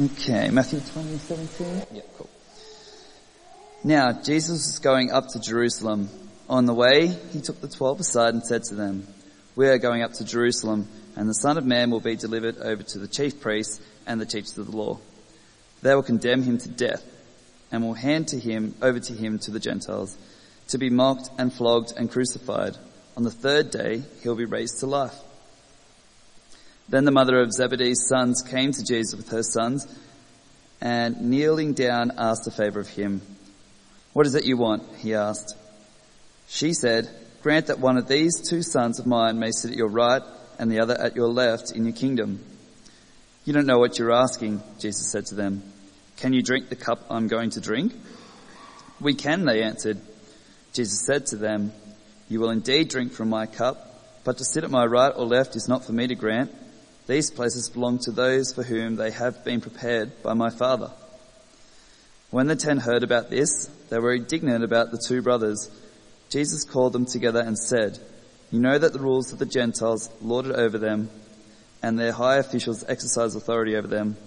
Okay, Matthew 20, 17? Yeah, cool. Now, Jesus was going up to Jerusalem. On the way, he took the twelve aside and said to them, We are going up to Jerusalem, and the Son of Man will be delivered over to the chief priests and the teachers of the law. They will condemn him to death, and will hand to him, over to him to the Gentiles, to be mocked and flogged and crucified. On the third day, he'll be raised to life. Then the mother of Zebedee's sons came to Jesus with her sons, and kneeling down asked a favor of him. What is it you want? He asked. She said, grant that one of these two sons of mine may sit at your right and the other at your left in your kingdom. You don't know what you're asking, Jesus said to them. Can you drink the cup I'm going to drink? We can, they answered. Jesus said to them, you will indeed drink from my cup, but to sit at my right or left is not for me to grant. These places belong to those for whom they have been prepared by my Father. When the ten heard about this, they were indignant about the two brothers. Jesus called them together and said, You know that the rules of the Gentiles lord it over them, and their high officials exercise authority over them.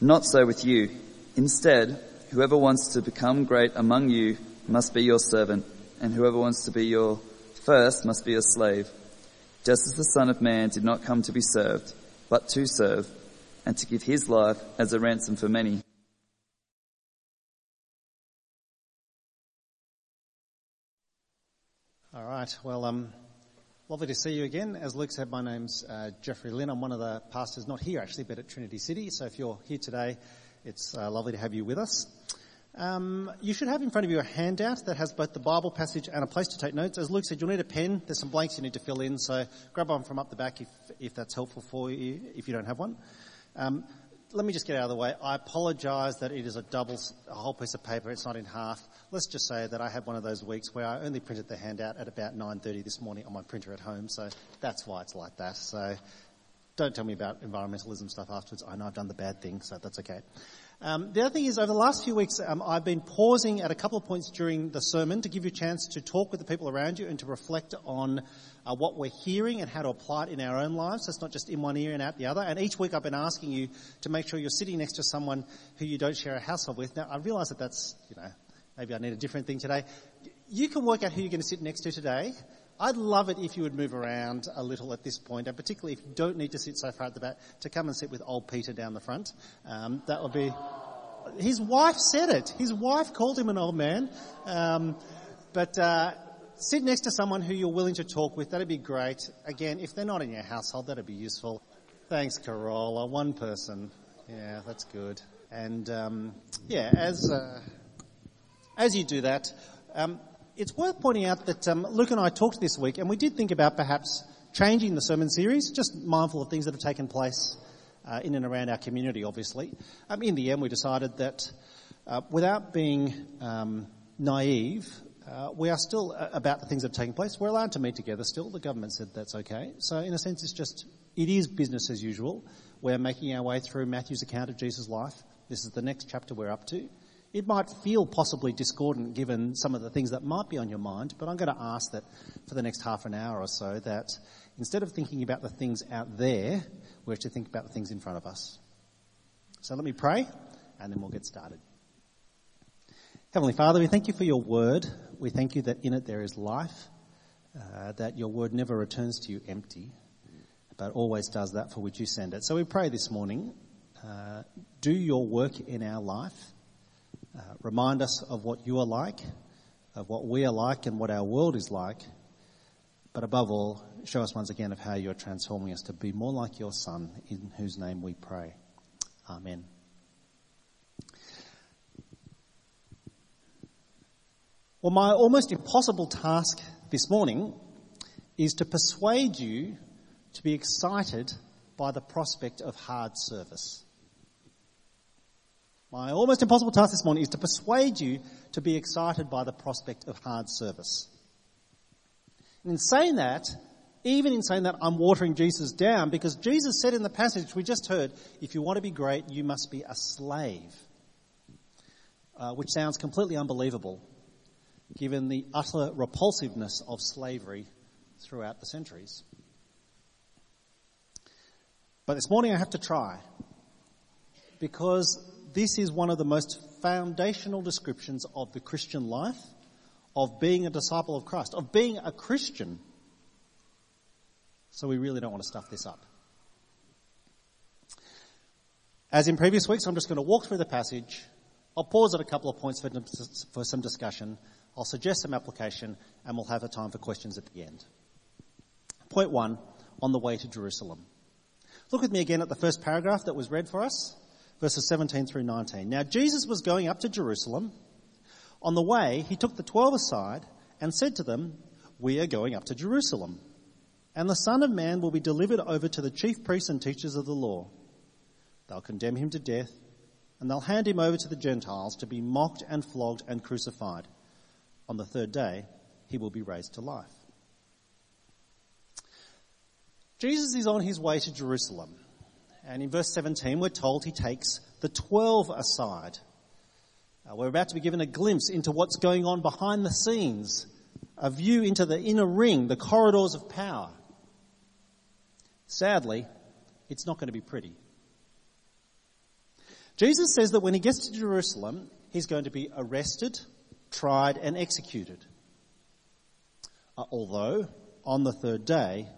Not so with you. Instead, whoever wants to become great among you must be your servant, and whoever wants to be your first must be your slave. Just as the Son of Man did not come to be served, but to serve, and to give his life as a ransom for many. All right. Well, um, lovely to see you again. As Luke said, my name's uh, Jeffrey Lynn. I'm one of the pastors, not here actually, but at Trinity City. So if you're here today, it's uh, lovely to have you with us. Um, you should have in front of you a handout that has both the Bible passage and a place to take notes. As Luke said, you'll need a pen. There's some blanks you need to fill in, so grab one from up the back if, if that's helpful for you, if you don't have one. Um, let me just get out of the way. I apologise that it is a double, a whole piece of paper. It's not in half. Let's just say that I had one of those weeks where I only printed the handout at about 9.30 this morning on my printer at home, so that's why it's like that. So don't tell me about environmentalism stuff afterwards. I know I've done the bad thing, so that's okay. Um, the other thing is, over the last few weeks, um, I've been pausing at a couple of points during the sermon to give you a chance to talk with the people around you and to reflect on uh, what we're hearing and how to apply it in our own lives. So it's not just in one ear and out the other. And each week I've been asking you to make sure you're sitting next to someone who you don't share a household with. Now, I realise that that's, you know, maybe I need a different thing today. You can work out who you're going to sit next to today. I'd love it if you would move around a little at this point, and particularly if you don't need to sit so far at the back, to come and sit with old Peter down the front. Um, that would be. His wife said it. His wife called him an old man. Um, but uh, sit next to someone who you're willing to talk with. That'd be great. Again, if they're not in your household, that'd be useful. Thanks, Corolla. One person. Yeah, that's good. And um, yeah, as uh, as you do that, um, it's worth pointing out that um, Luke and I talked this week, and we did think about perhaps changing the sermon series, just mindful of things that have taken place uh, in and around our community, obviously. Um, in the end, we decided that uh, without being um, naive, uh, we are still uh, about the things that are taking place. We're allowed to meet together still. The government said that's okay. So in a sense, it's just, it is business as usual. We're making our way through Matthew's account of Jesus' life. This is the next chapter we're up to. It might feel possibly discordant given some of the things that might be on your mind, but I'm going to ask that for the next half an hour or so that instead of thinking about the things out there, we're to think about the things in front of us. So let me pray and then we'll get started. Heavenly Father, we thank you for your word. We thank you that in it there is life, uh, that your word never returns to you empty, but always does that for which you send it. So we pray this morning, uh, do your work in our life uh, remind us of what you are like, of what we are like, and what our world is like. But above all, show us once again of how you are transforming us to be more like your Son, in whose name we pray. Amen. Well, my almost impossible task this morning is to persuade you to be excited by the prospect of hard service. My almost impossible task this morning is to persuade you to be excited by the prospect of hard service. And in saying that, even in saying that, I'm watering Jesus down because Jesus said in the passage we just heard, if you want to be great, you must be a slave. Uh, which sounds completely unbelievable given the utter repulsiveness of slavery throughout the centuries. But this morning I have to try because this is one of the most foundational descriptions of the Christian life, of being a disciple of Christ, of being a Christian. So we really don't want to stuff this up. As in previous weeks, I'm just going to walk through the passage. I'll pause at a couple of points for, some discussion. I'll suggest some application and we'll have a time for questions at the end. Point one, on the way to Jerusalem. Look with me again at the first paragraph that was read for us, verses 17 through 19. Now Jesus was going up to Jerusalem. On the way, he took the twelve aside and said to them, We are going up to Jerusalem. And the Son of Man will be delivered over to the chief priests and teachers of the law. They'll condemn him to death, and they'll hand him over to the Gentiles to be mocked and flogged and crucified. On the third day, he will be raised to life. Jesus is on his way to Jerusalem. And in verse 17, we're told he takes the 12 aside. Uh, we're about to be given a glimpse into what's going on behind the scenes, a view into the inner ring, the corridors of power. Sadly, it's not going to be pretty. Jesus says that when he gets to Jerusalem, he's going to be arrested, tried, and executed. Uh, although, on the third day,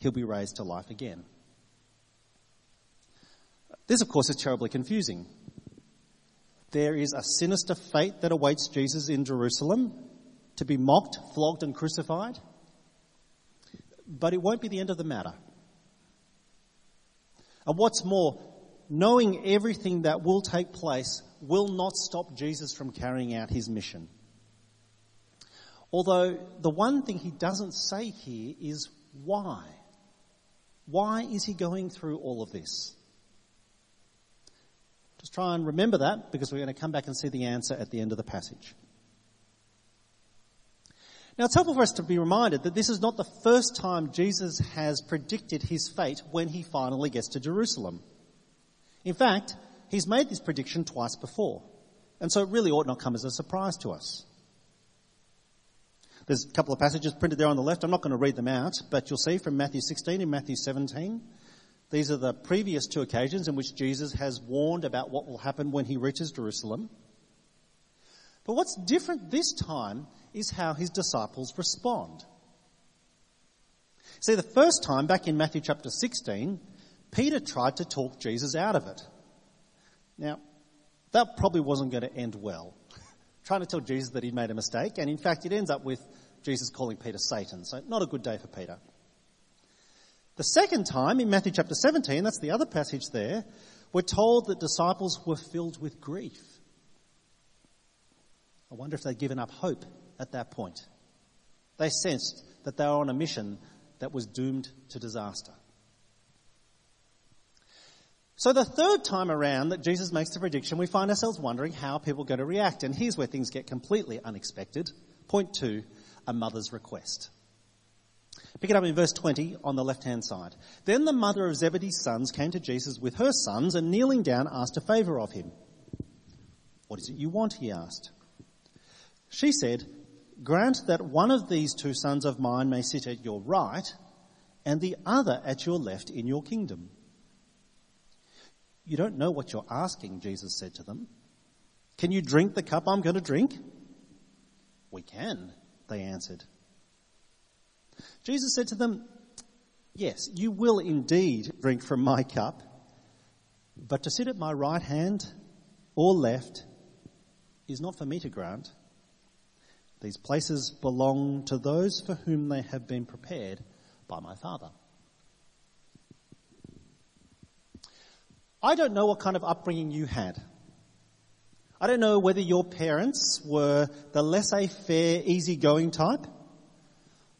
he'll be raised to life again. This, of course, is terribly confusing. There is a sinister fate that awaits Jesus in Jerusalem to be mocked, flogged, and crucified. But it won't be the end of the matter. And what's more, knowing everything that will take place will not stop Jesus from carrying out his mission. Although the one thing he doesn't say here is why. Why is he going through all of this? Just try and remember that because we're going to come back and see the answer at the end of the passage. Now it's helpful for us to be reminded that this is not the first time Jesus has predicted his fate when he finally gets to Jerusalem. In fact, he's made this prediction twice before. And so it really ought not come as a surprise to us. There's a couple of passages printed there on the left. I'm not going to read them out, but you'll see from Matthew 16 and Matthew 17. These are the previous two occasions in which Jesus has warned about what will happen when he reaches Jerusalem. But what's different this time is how his disciples respond. See, the first time, back in Matthew chapter 16, Peter tried to talk Jesus out of it. Now, that probably wasn't going to end well. Trying to tell Jesus that he'd made a mistake, and in fact, it ends up with Jesus calling Peter Satan, so not a good day for Peter. The second time, in Matthew chapter 17, that's the other passage there, we're told that disciples were filled with grief. I wonder if they'd given up hope at that point. They sensed that they were on a mission that was doomed to disaster. So the third time around that Jesus makes the prediction, we find ourselves wondering how people are going to react. And here's where things get completely unexpected. Point two, a mother's request. Pick it up in verse 20 on the left hand side. Then the mother of Zebedee's sons came to Jesus with her sons and kneeling down asked a favour of him. What is it you want? he asked. She said, Grant that one of these two sons of mine may sit at your right and the other at your left in your kingdom. You don't know what you're asking, Jesus said to them. Can you drink the cup I'm going to drink? We can, they answered. Jesus said to them, Yes, you will indeed drink from my cup, but to sit at my right hand or left is not for me to grant. These places belong to those for whom they have been prepared by my Father. I don't know what kind of upbringing you had. I don't know whether your parents were the laissez-faire, easygoing type,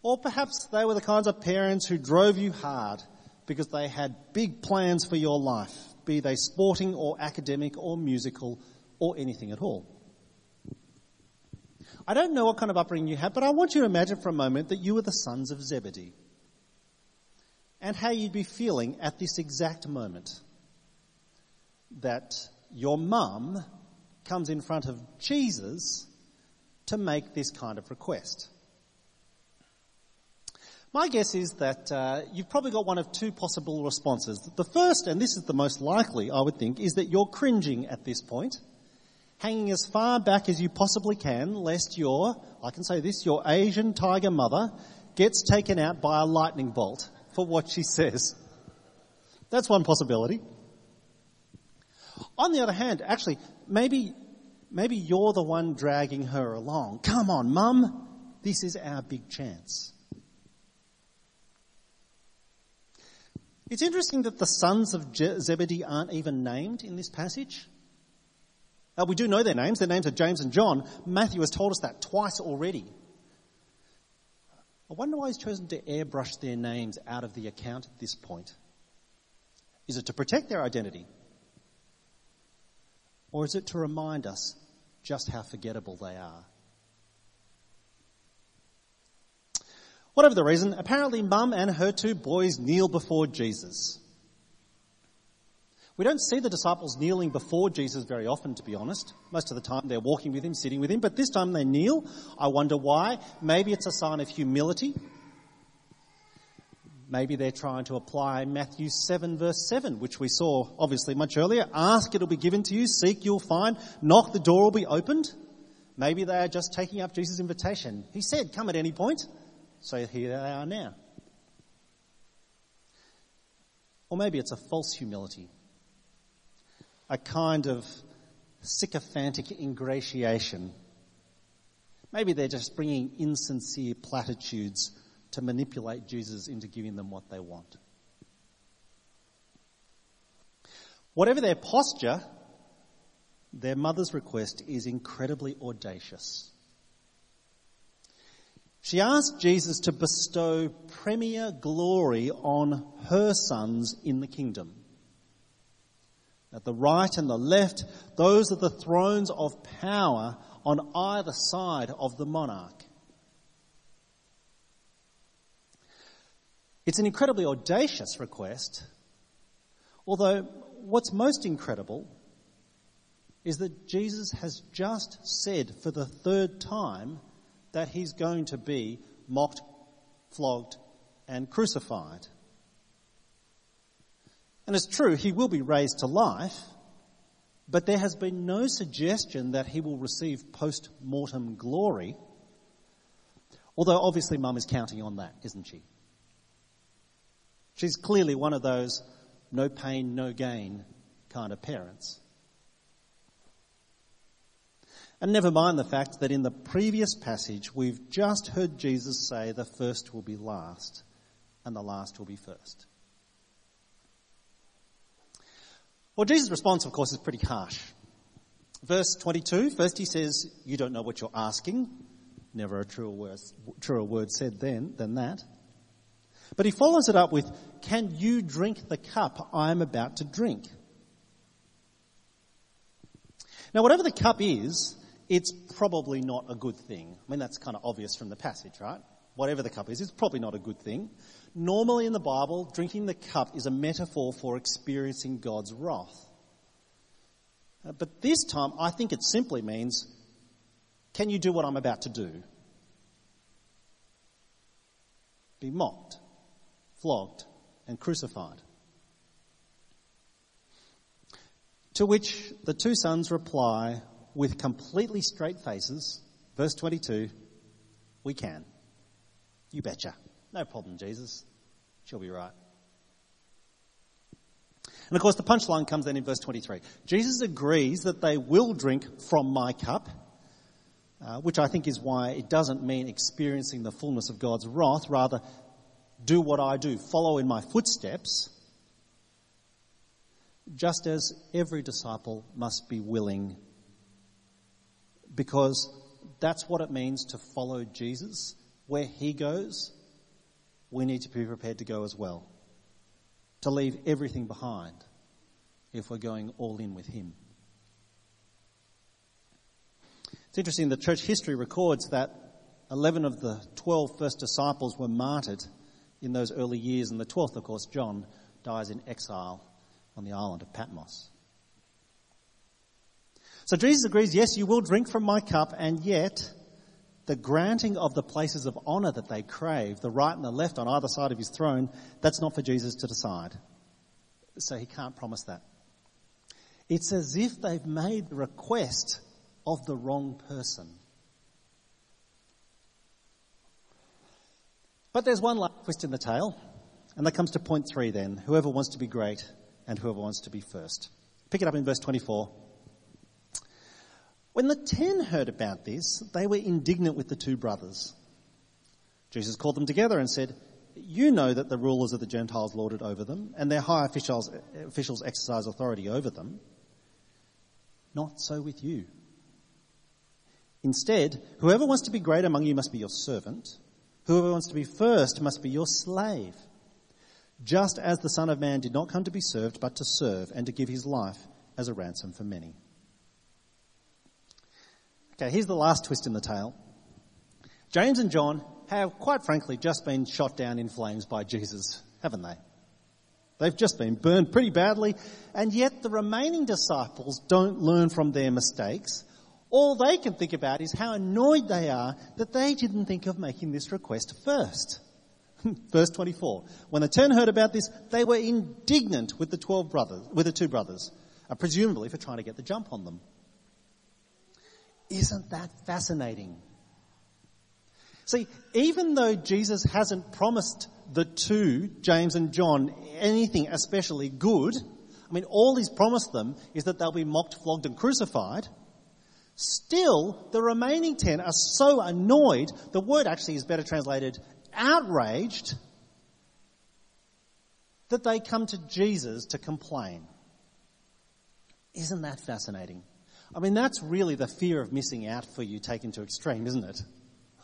or perhaps they were the kinds of parents who drove you hard because they had big plans for your life, be they sporting or academic or musical or anything at all. I don't know what kind of upbringing you had, but I want you to imagine for a moment that you were the sons of Zebedee and how you'd be feeling at this exact moment that your mum comes in front of Jesus to make this kind of request. My guess is that uh, you've probably got one of two possible responses. The first, and this is the most likely, I would think, is that you're cringing at this point, hanging as far back as you possibly can, lest your, I can say this, your Asian tiger mother gets taken out by a lightning bolt for what she says. That's one possibility. On the other hand, actually, maybe, maybe you're the one dragging her along. Come on, mum, this is our big chance. It's interesting that the sons of Zebedee aren't even named in this passage. Uh, we do know their names. Their names are James and John. Matthew has told us that twice already. I wonder why he's chosen to airbrush their names out of the account at this point. Is it to protect their identity? Or is it to remind us just how forgettable they are? Whatever the reason, apparently mum and her two boys kneel before Jesus. We don't see the disciples kneeling before Jesus very often, to be honest. Most of the time they're walking with him, sitting with him, but this time they kneel. I wonder why. Maybe it's a sign of humility. Maybe they're trying to apply Matthew 7 verse 7, which we saw obviously much earlier. Ask, it'll be given to you. Seek, you'll find. Knock, the door will be opened. Maybe they are just taking up Jesus' invitation. He said, come at any point. So here they are now. Or maybe it's a false humility, a kind of sycophantic ingratiation. Maybe they're just bringing insincere platitudes to manipulate Jesus into giving them what they want. Whatever their posture, their mother's request is incredibly audacious. She asked Jesus to bestow premier glory on her sons in the kingdom. At the right and the left, those are the thrones of power on either side of the monarch. It's an incredibly audacious request, although what's most incredible is that Jesus has just said for the third time that he's going to be mocked, flogged, and crucified. And it's true, he will be raised to life, but there has been no suggestion that he will receive post mortem glory. Although obviously mum is counting on that, isn't she? She's clearly one of those no pain, no gain kind of parents. And never mind the fact that in the previous passage, we've just heard Jesus say the first will be last and the last will be first. Well, Jesus' response, of course, is pretty harsh. Verse 22, first he says, You don't know what you're asking. Never a truer word, truer word said then than that. But he follows it up with, Can you drink the cup I am about to drink? Now, whatever the cup is, it's probably not a good thing. I mean, that's kind of obvious from the passage, right? Whatever the cup is, it's probably not a good thing. Normally in the Bible, drinking the cup is a metaphor for experiencing God's wrath. Uh, but this time, I think it simply means, can you do what I'm about to do? Be mocked, flogged, and crucified. To which the two sons reply, with completely straight faces, verse 22, we can. You betcha. No problem, Jesus. She'll be right. And of course, the punchline comes then in verse 23. Jesus agrees that they will drink from my cup, uh, which I think is why it doesn't mean experiencing the fullness of God's wrath, rather, do what I do, follow in my footsteps, just as every disciple must be willing because that's what it means to follow Jesus. Where he goes, we need to be prepared to go as well. To leave everything behind if we're going all in with him. It's interesting the church history records that 11 of the 12 first disciples were martyred in those early years, and the 12th, of course, John, dies in exile on the island of Patmos. So Jesus agrees, yes, you will drink from my cup, and yet the granting of the places of honor that they crave, the right and the left on either side of his throne, that's not for Jesus to decide. So he can't promise that. It's as if they've made the request of the wrong person. But there's one last twist in the tale, and that comes to point three then. Whoever wants to be great and whoever wants to be first. Pick it up in verse 24. When the ten heard about this, they were indignant with the two brothers. Jesus called them together and said, You know that the rulers of the Gentiles lord it over them, and their high officials, officials exercise authority over them. Not so with you. Instead, whoever wants to be great among you must be your servant. Whoever wants to be first must be your slave. Just as the Son of Man did not come to be served, but to serve and to give his life as a ransom for many. Okay, here's the last twist in the tale. James and John have, quite frankly, just been shot down in flames by Jesus, haven't they? They've just been burned pretty badly, and yet the remaining disciples don't learn from their mistakes. All they can think about is how annoyed they are that they didn't think of making this request first. Verse 24. When the ten heard about this, they were indignant with the twelve brothers, with the two brothers, uh, presumably for trying to get the jump on them. Isn't that fascinating? See, even though Jesus hasn't promised the two, James and John, anything especially good, I mean, all he's promised them is that they'll be mocked, flogged, and crucified. Still, the remaining ten are so annoyed, the word actually is better translated outraged, that they come to Jesus to complain. Isn't that fascinating? I mean, that's really the fear of missing out for you taken to extreme, isn't it?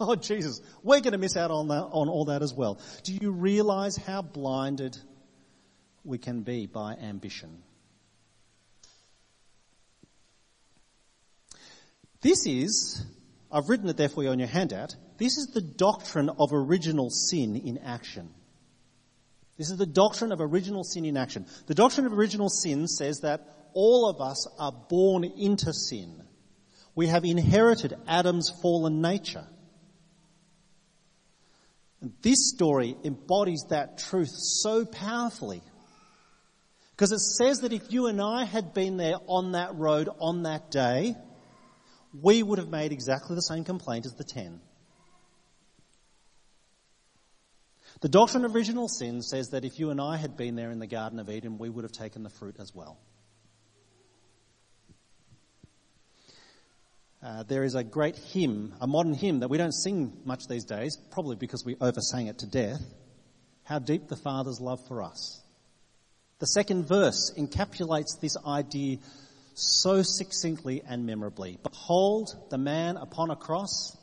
Oh, Jesus, we're going to miss out on that, on all that as well. Do you realize how blinded we can be by ambition? This is, I've written it there for you on your handout, this is the doctrine of original sin in action. This is the doctrine of original sin in action. The doctrine of original sin says that all of us are born into sin. We have inherited Adam's fallen nature. And this story embodies that truth so powerfully. Because it says that if you and I had been there on that road on that day, we would have made exactly the same complaint as the ten. The doctrine of original sin says that if you and I had been there in the Garden of Eden, we would have taken the fruit as well. Uh, there is a great hymn, a modern hymn that we don't sing much these days, probably because we oversang it to death. How deep the Father's love for us. The second verse encapsulates this idea so succinctly and memorably. Behold the man upon a cross,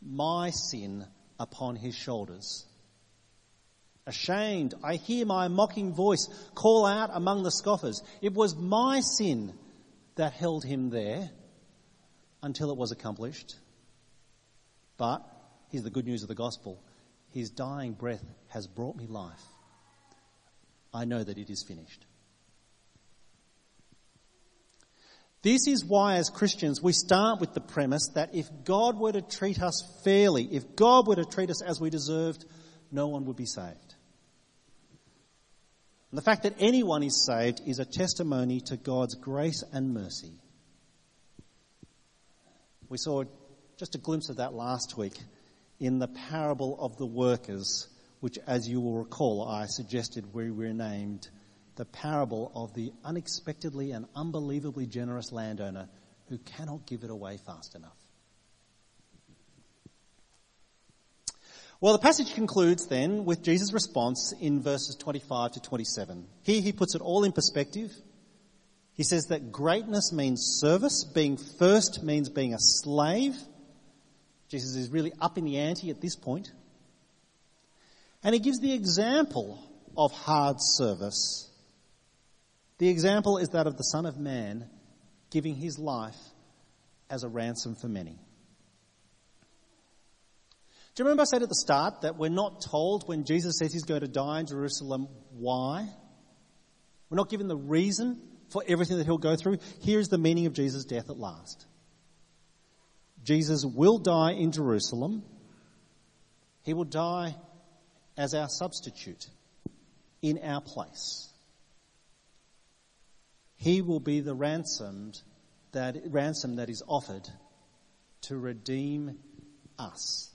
my sin upon his shoulders. Ashamed, I hear my mocking voice call out among the scoffers. It was my sin that held him there until it was accomplished. But here's the good news of the gospel His dying breath has brought me life. I know that it is finished. This is why, as Christians, we start with the premise that if God were to treat us fairly, if God were to treat us as we deserved, no one would be saved. And the fact that anyone is saved is a testimony to God's grace and mercy. We saw just a glimpse of that last week in the parable of the workers, which, as you will recall, I suggested we renamed the parable of the unexpectedly and unbelievably generous landowner who cannot give it away fast enough. Well, the passage concludes then with Jesus' response in verses 25 to 27. Here he puts it all in perspective. He says that greatness means service. Being first means being a slave. Jesus is really up in the ante at this point. And he gives the example of hard service. The example is that of the Son of Man giving his life as a ransom for many. Do you remember I said at the start that we're not told when Jesus says he's going to die in Jerusalem why? We're not given the reason for everything that he'll go through. Here is the meaning of Jesus' death at last. Jesus will die in Jerusalem. He will die as our substitute in our place. He will be the ransomed that ransom that is offered to redeem us.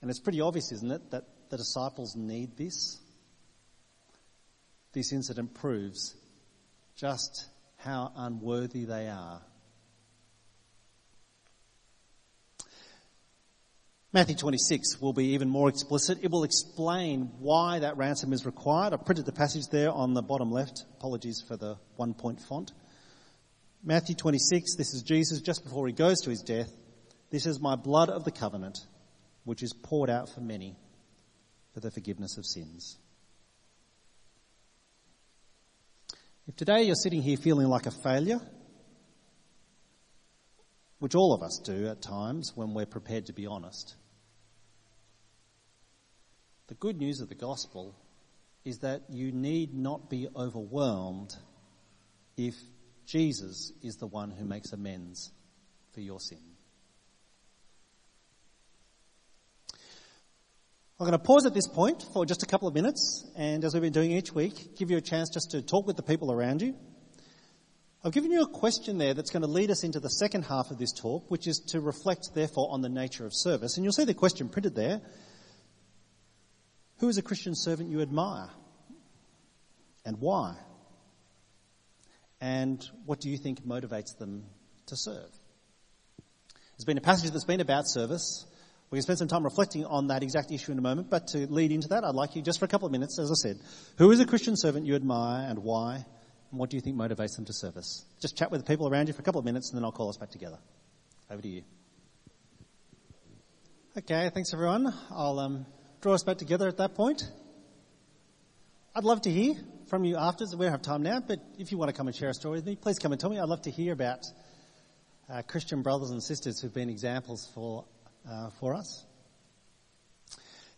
And it's pretty obvious, isn't it, that the disciples need this? This incident proves just how unworthy they are. Matthew 26 will be even more explicit. It will explain why that ransom is required. I printed the passage there on the bottom left. Apologies for the one point font. Matthew 26, this is Jesus just before he goes to his death. This is my blood of the covenant, which is poured out for many for the forgiveness of sins. If today you're sitting here feeling like a failure, which all of us do at times when we're prepared to be honest, the good news of the gospel is that you need not be overwhelmed if Jesus is the one who makes amends for your sin. I'm going to pause at this point for just a couple of minutes, and as we've been doing each week, give you a chance just to talk with the people around you. I've given you a question there that's going to lead us into the second half of this talk, which is to reflect, therefore, on the nature of service. And you'll see the question printed there. Who is a Christian servant you admire? And why? And what do you think motivates them to serve? There's been a passage that's been about service. We can spend some time reflecting on that exact issue in a moment, but to lead into that, I'd like you just for a couple of minutes, as I said, who is a Christian servant you admire and why? And what do you think motivates them to service? Just chat with the people around you for a couple of minutes and then I'll call us back together. Over to you. Okay, thanks everyone. I'll um, draw us back together at that point. I'd love to hear from you afterwards. We don't have time now, but if you want to come and share a story with me, please come and tell me. I'd love to hear about uh, Christian brothers and sisters who've been examples for uh, for us.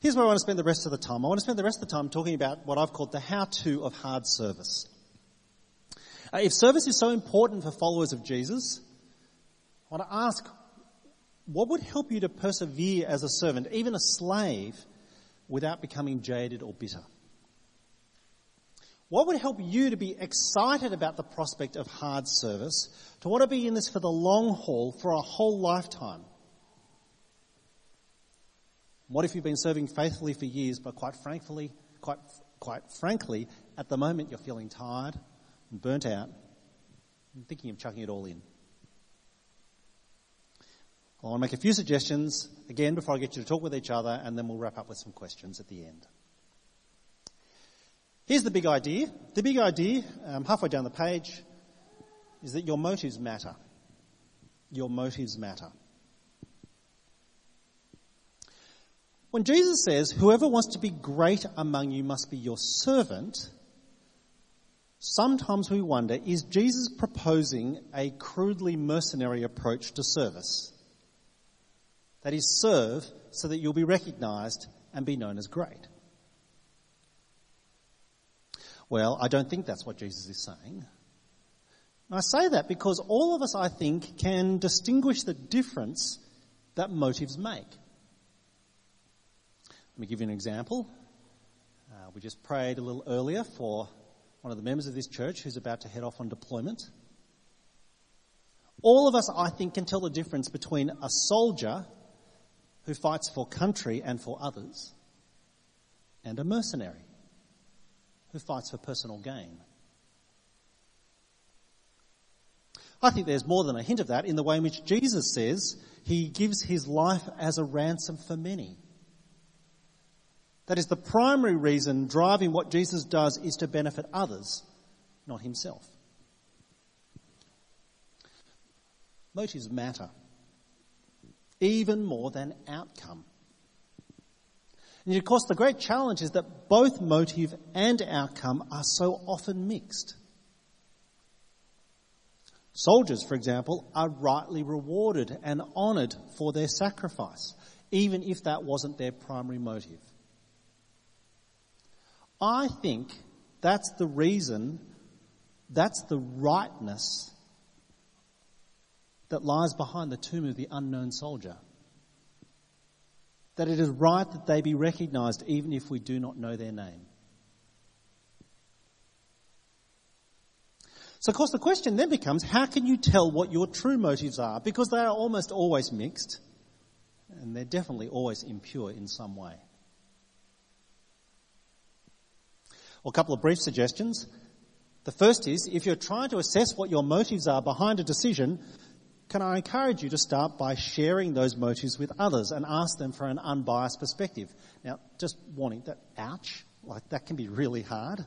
Here's where I want to spend the rest of the time. I want to spend the rest of the time talking about what I've called the how-to of hard service. Uh, if service is so important for followers of Jesus, I want to ask, what would help you to persevere as a servant, even a slave, without becoming jaded or bitter? What would help you to be excited about the prospect of hard service, to want to be in this for the long haul, for a whole lifetime? What if you've been serving faithfully for years, but quite frankly, quite, quite frankly, at the moment you're feeling tired and burnt out and thinking of chucking it all in? I want to make a few suggestions, again, before I get you to talk with each other, and then we'll wrap up with some questions at the end. Here's the big idea. The big idea, um, halfway down the page, is that your motives matter. Your motives matter. When Jesus says, whoever wants to be great among you must be your servant, sometimes we wonder, is Jesus proposing a crudely mercenary approach to service? That is, serve so that you'll be recognized and be known as great. Well, I don't think that's what Jesus is saying. I say that because all of us, I think, can distinguish the difference that motives make. Let me give you an example. Uh, we just prayed a little earlier for one of the members of this church who's about to head off on deployment. All of us, I think, can tell the difference between a soldier who fights for country and for others and a mercenary who fights for personal gain. I think there's more than a hint of that in the way in which Jesus says he gives his life as a ransom for many. That is the primary reason driving what Jesus does is to benefit others, not himself. Motives matter, even more than outcome. And of course, the great challenge is that both motive and outcome are so often mixed. Soldiers, for example, are rightly rewarded and honoured for their sacrifice, even if that wasn't their primary motive. I think that's the reason, that's the rightness that lies behind the tomb of the unknown soldier. That it is right that they be recognized even if we do not know their name. So, of course, the question then becomes how can you tell what your true motives are? Because they are almost always mixed, and they're definitely always impure in some way. Well, a couple of brief suggestions. The first is if you're trying to assess what your motives are behind a decision, can I encourage you to start by sharing those motives with others and ask them for an unbiased perspective? Now, just warning that, ouch, like that can be really hard.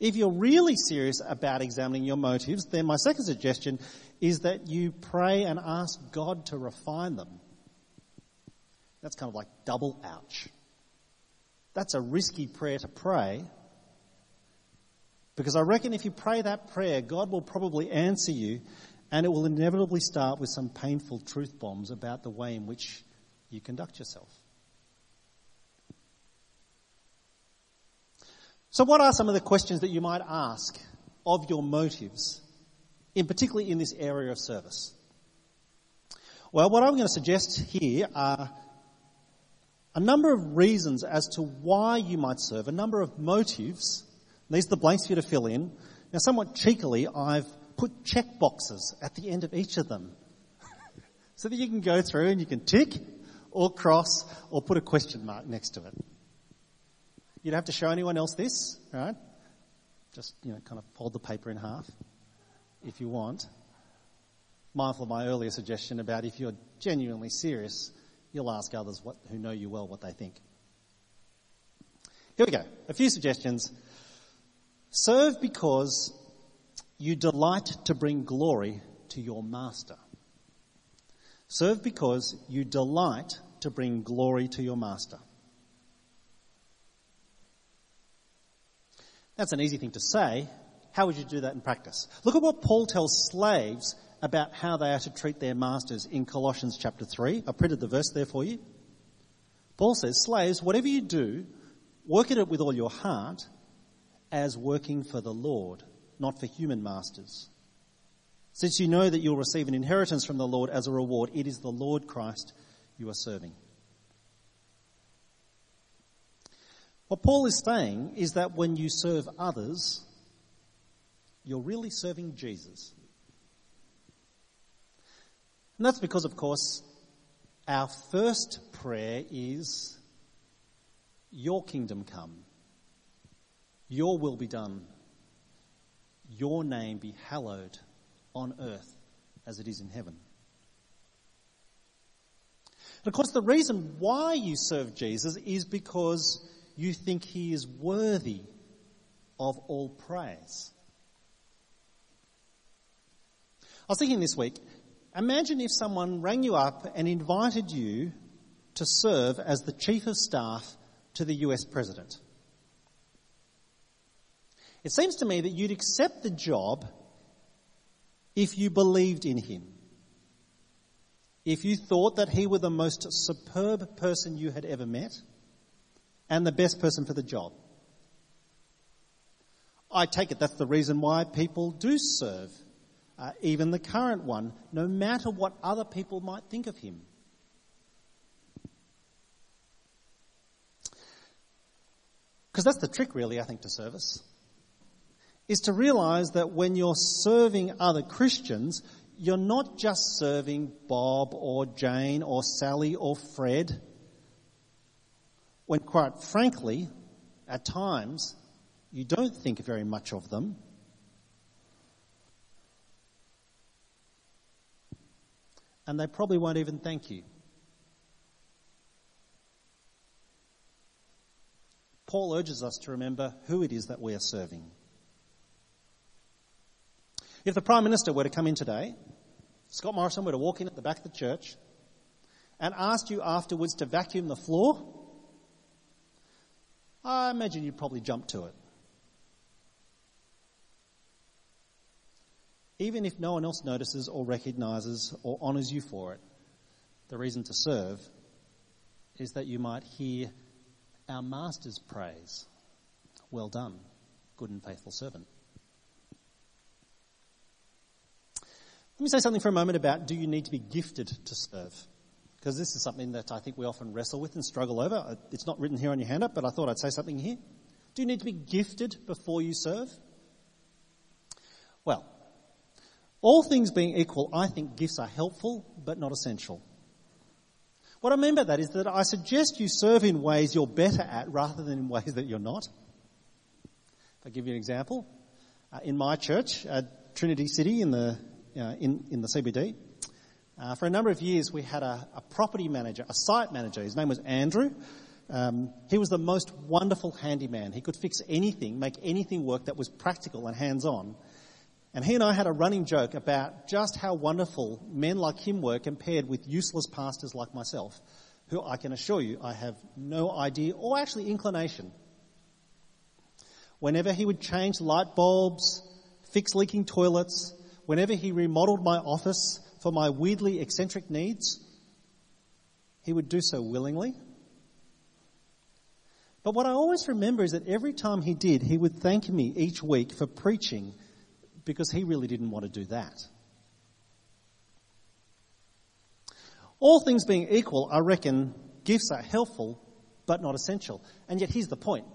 If you're really serious about examining your motives, then my second suggestion is that you pray and ask God to refine them. That's kind of like double ouch. That's a risky prayer to pray. Because I reckon if you pray that prayer, God will probably answer you and it will inevitably start with some painful truth bombs about the way in which you conduct yourself. So what are some of the questions that you might ask of your motives, in particularly in this area of service? Well, what I'm going to suggest here are a number of reasons as to why you might serve, a number of motives. These are the blanks for you to fill in. Now, somewhat cheekily, I've put check boxes at the end of each of them so that you can go through and you can tick or cross or put a question mark next to it. You don't have to show anyone else this, right? Just, you know, kind of fold the paper in half if you want. Mindful of my earlier suggestion about if you're genuinely serious, you'll ask others what, who know you well what they think. Here we go. A few suggestions. Serve because you delight to bring glory to your master. Serve because you delight to bring glory to your master. That's an easy thing to say. How would you do that in practice? Look at what Paul tells slaves about how they are to treat their masters in Colossians chapter 3. I printed the verse there for you. Paul says, Slaves, whatever you do, work at it with all your heart as working for the Lord, not for human masters. Since you know that you'll receive an inheritance from the Lord as a reward, it is the Lord Christ you are serving. What Paul is saying is that when you serve others, you're really serving Jesus. And that's because, of course, our first prayer is, Your kingdom come, Your will be done, Your name be hallowed on earth as it is in heaven. And of course, the reason why you serve Jesus is because you think he is worthy of all praise. I was thinking this week, imagine if someone rang you up and invited you to serve as the chief of staff to the US president. It seems to me that you'd accept the job if you believed in him. If you thought that he were the most superb person you had ever met and the best person for the job. I take it that's the reason why people do serve, uh, even the current one, no matter what other people might think of him. Because that's the trick, really, I think, to service. Is to realize that when you're serving other Christians, you're not just serving Bob or Jane or Sally or Fred when quite frankly, at times, you don't think very much of them. And they probably won't even thank you. Paul urges us to remember who it is that we are serving. If the Prime Minister were to come in today, Scott Morrison were to walk in at the back of the church and ask you afterwards to vacuum the floor, I imagine you'd probably jump to it. Even if no one else notices or recognises or honours you for it, the reason to serve is that you might hear our Master's praise. Well done, good and faithful servant. Let me say something for a moment about do you need to be gifted to serve? Because this is something that I think we often wrestle with and struggle over. Uh, it's not written here on your hand up, but I thought I'd say something here. Do you need to be gifted before you serve? Well, all things being equal, I think gifts are helpful but not essential. What I mean by that is that I suggest you serve in ways you're better at rather than in ways that you're not. If I give you an example, uh, in my church, at Trinity City in the, uh, in, in the CBD, uh, for a number of years we had a, a, property manager, a site manager. His name was Andrew. Um, he was the most wonderful handyman. He could fix anything, make anything work that was practical and hands-on. And he and I had a running joke about just how wonderful men like him were compared with useless pastors like myself, who I can assure you I have no idea or actually inclination. Whenever he would change light bulbs, fix leaking toilets, whenever he remodeled my office for my weirdly eccentric needs, he would do so willingly. But what I always remember is that every time he did, he would thank me each week for preaching because he really didn't want to do that. All things being equal, I reckon gifts are helpful but not essential. And yet here's the point.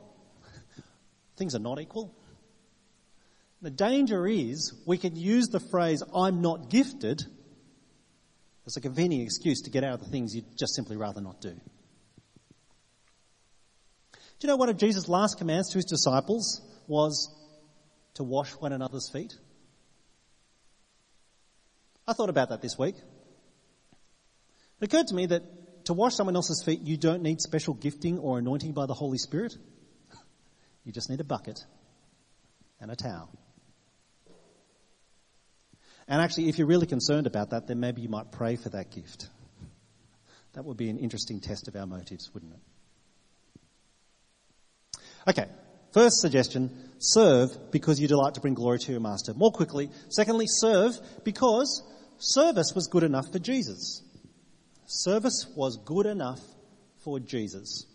Things are not equal. The danger is we can use the phrase, I'm not gifted, as a convenient excuse to get out of the things you'd just simply rather not do. Do you know one of Jesus' last commands to his disciples was to wash one another's feet? I thought about that this week. It occurred to me that to wash someone else's feet, you don't need special gifting or anointing by the Holy Spirit. You just need a bucket and a towel. And actually, if you're really concerned about that, then maybe you might pray for that gift. That would be an interesting test of our motives, wouldn't it? Okay, First suggestion, serve because you delight to bring glory to your master. More quickly, secondly, serve because service was good enough for Jesus. Service was good enough for Jesus.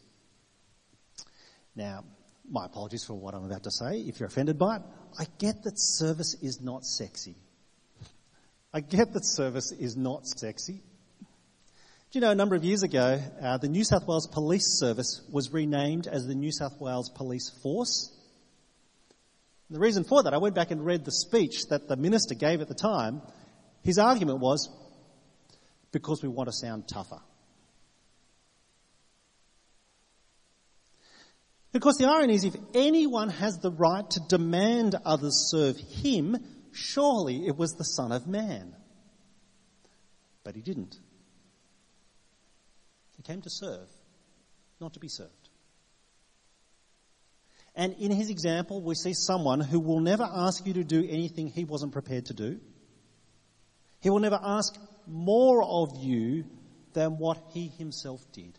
Now, my apologies for what I'm about to say. If you're offended by it, I get that service is not sexy. I get that service is not sexy. Do you know, a number of years ago, uh, the New South Wales Police Service was renamed as the New South Wales Police Force. And the reason for that, I went back and read the speech that the minister gave at the time. His argument was because we want to sound tougher. Of course, the irony is if anyone has the right to demand others serve him, surely it was the Son of Man. But he didn't came to serve, not to be served. And in his example, we see someone who will never ask you to do anything he wasn't prepared to do. He will never ask more of you than what he himself did.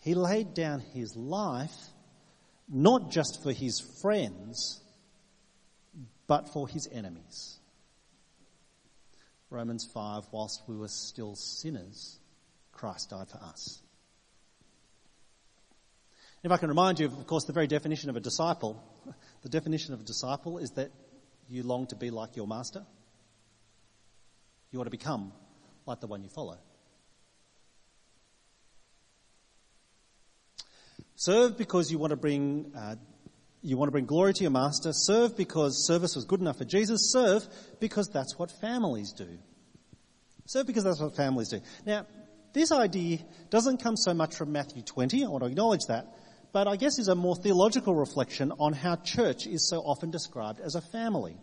He laid down his life not just for his friends, but for his enemies. Romans 5, whilst we were still sinners, Christ died for us. If I can remind you, of course, the very definition of a disciple, the definition of a disciple is that you long to be like your master. You want to become like the one you follow. Serve because you want to bring uh, you want to bring glory to your master. Serve because service was good enough for Jesus. Serve because that's what families do. Serve because that's what families do. Now, this idea doesn't come so much from Matthew 20, I want to acknowledge that, but I guess is a more theological reflection on how church is so often described as a family.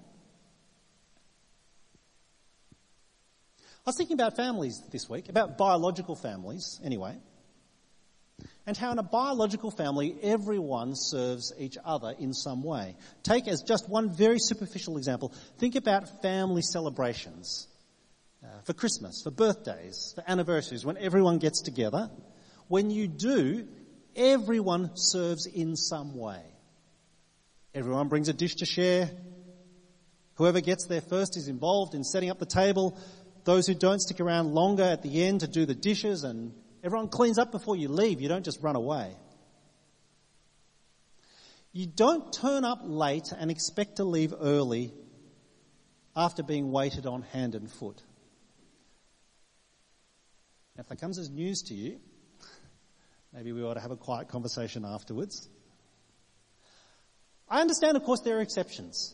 I was thinking about families this week, about biological families anyway and how in a biological family everyone serves each other in some way. Take as just one very superficial example, think about family celebrations. Uh, for Christmas, for birthdays, for anniversaries, when everyone gets together. When you do, everyone serves in some way. Everyone brings a dish to share. Whoever gets there first is involved in setting up the table. Those who don't stick around longer at the end to do the dishes and Everyone cleans up before you leave. You don't just run away. You don't turn up late and expect to leave early after being waited on hand and foot. If that comes as news to you, maybe we ought to have a quiet conversation afterwards. I understand, of course, there are exceptions.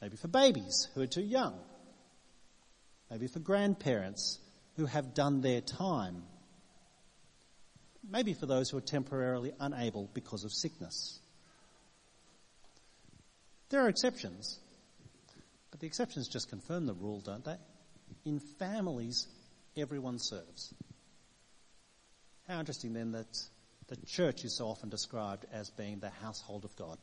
Maybe for babies who are too young. Maybe for grandparents who have done their time. Maybe for those who are temporarily unable because of sickness. There are exceptions, but the exceptions just confirm the rule, don't they? In families, everyone serves. How interesting then that the church is so often described as being the household of God.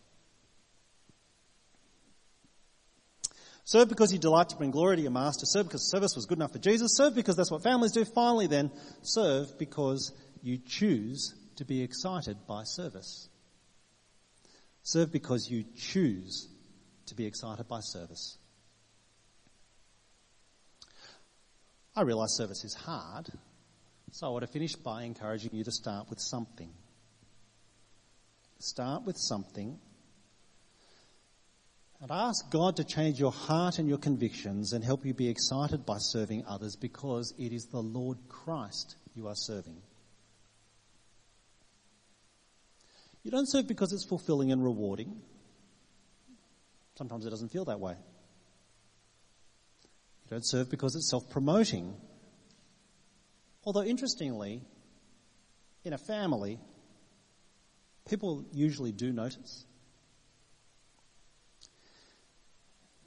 Serve because you delight to bring glory to your master. Serve because service was good enough for Jesus. Serve because that's what families do. Finally then, serve because you choose to be excited by service. Serve because you choose to be excited by service. I realise service is hard, so I want to finish by encouraging you to start with something. Start with something and ask God to change your heart and your convictions and help you be excited by serving others because it is the Lord Christ you are serving. You don't serve because it's fulfilling and rewarding. Sometimes it doesn't feel that way. You don't serve because it's self promoting. Although, interestingly, in a family, people usually do notice.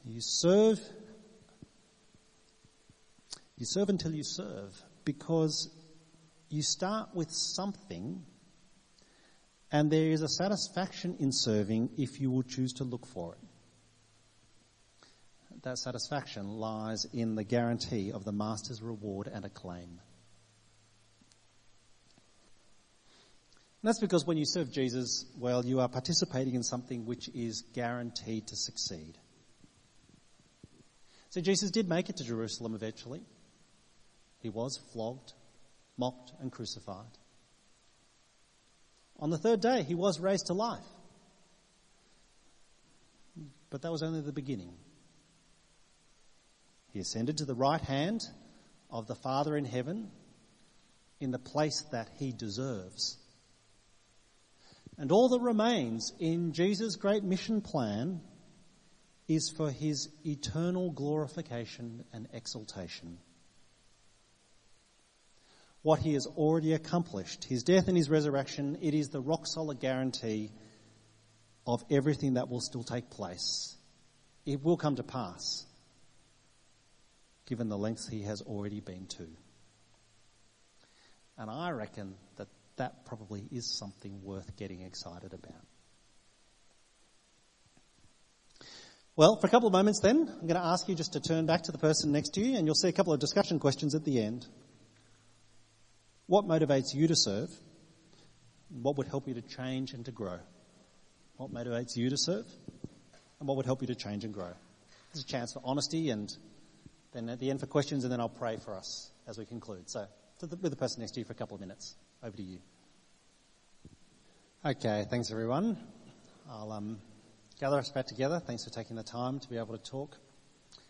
You serve, you serve until you serve because you start with something and there is a satisfaction in serving if you will choose to look for it that satisfaction lies in the guarantee of the Master's reward and acclaim. And that's because when you serve Jesus, well, you are participating in something which is guaranteed to succeed. So Jesus did make it to Jerusalem eventually. He was flogged, mocked, and crucified. On the third day, he was raised to life. But that was only the beginning. He ascended to the right hand of the Father in heaven in the place that he deserves. And all that remains in Jesus' great mission plan is for his eternal glorification and exaltation. What he has already accomplished, his death and his resurrection, it is the rock solid guarantee of everything that will still take place. It will come to pass given the lengths he has already been to. And I reckon that that probably is something worth getting excited about. Well, for a couple of moments then, I'm going to ask you just to turn back to the person next to you and you'll see a couple of discussion questions at the end. What motivates you to serve? What would help you to change and to grow? What motivates you to serve? And what would help you to change and grow? There's a chance for honesty and then at the end for questions, and then I'll pray for us as we conclude. So, the, with the person next to you for a couple of minutes. Over to you. Okay, thanks everyone. I'll um, gather us back together. Thanks for taking the time to be able to talk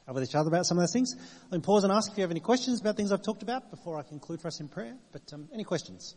with each other about some of those things. I'll pause and ask if you have any questions about things I've talked about before I conclude for us in prayer. But um, any questions?